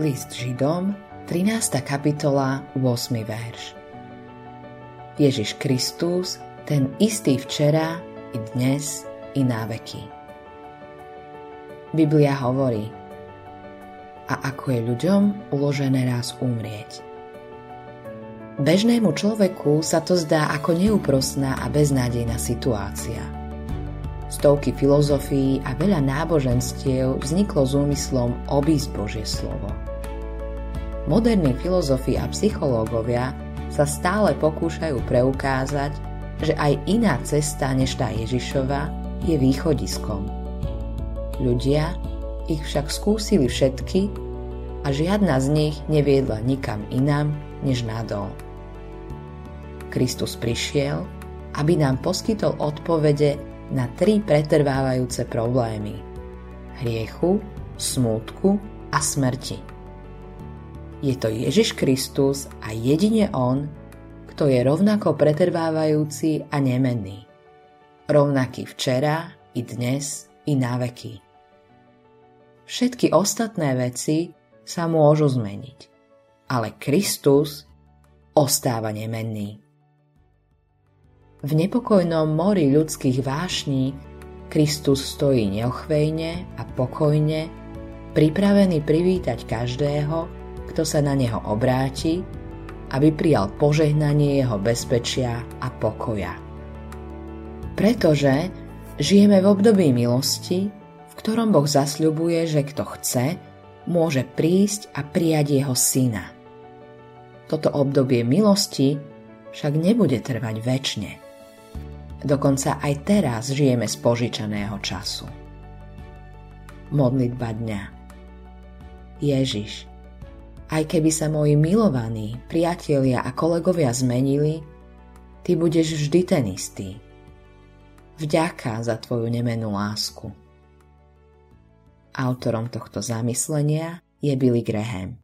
List Židom, 13. kapitola, 8. verš. Ježiš Kristus, ten istý včera, i dnes, i na veky. Biblia hovorí, a ako je ľuďom uložené raz umrieť. Bežnému človeku sa to zdá ako neúprostná a beznádejná situácia – Stovky filozofií a veľa náboženstiev vzniklo s úmyslom obísť Božie slovo. Moderní filozofi a psychológovia sa stále pokúšajú preukázať, že aj iná cesta než tá Ježišova je východiskom. Ľudia ich však skúsili všetky a žiadna z nich neviedla nikam inám než nadol. Kristus prišiel, aby nám poskytol odpovede na tri pretrvávajúce problémy. Hriechu, smútku a smrti. Je to Ježiš Kristus a jedine On, kto je rovnako pretrvávajúci a nemenný. Rovnaký včera, i dnes, i na veky. Všetky ostatné veci sa môžu zmeniť, ale Kristus ostáva nemenný. V nepokojnom mori ľudských vášní Kristus stojí neochvejne a pokojne, pripravený privítať každého, kto sa na neho obráti, aby prijal požehnanie jeho bezpečia a pokoja. Pretože žijeme v období milosti, v ktorom Boh zasľubuje, že kto chce, môže prísť a prijať jeho syna. Toto obdobie milosti však nebude trvať väčšine. Dokonca aj teraz žijeme z požičaného času. Modlitba dňa Ježiš, aj keby sa moji milovaní, priatelia a kolegovia zmenili, ty budeš vždy ten istý. Vďaka za tvoju nemenú lásku. Autorom tohto zamyslenia je Billy Graham.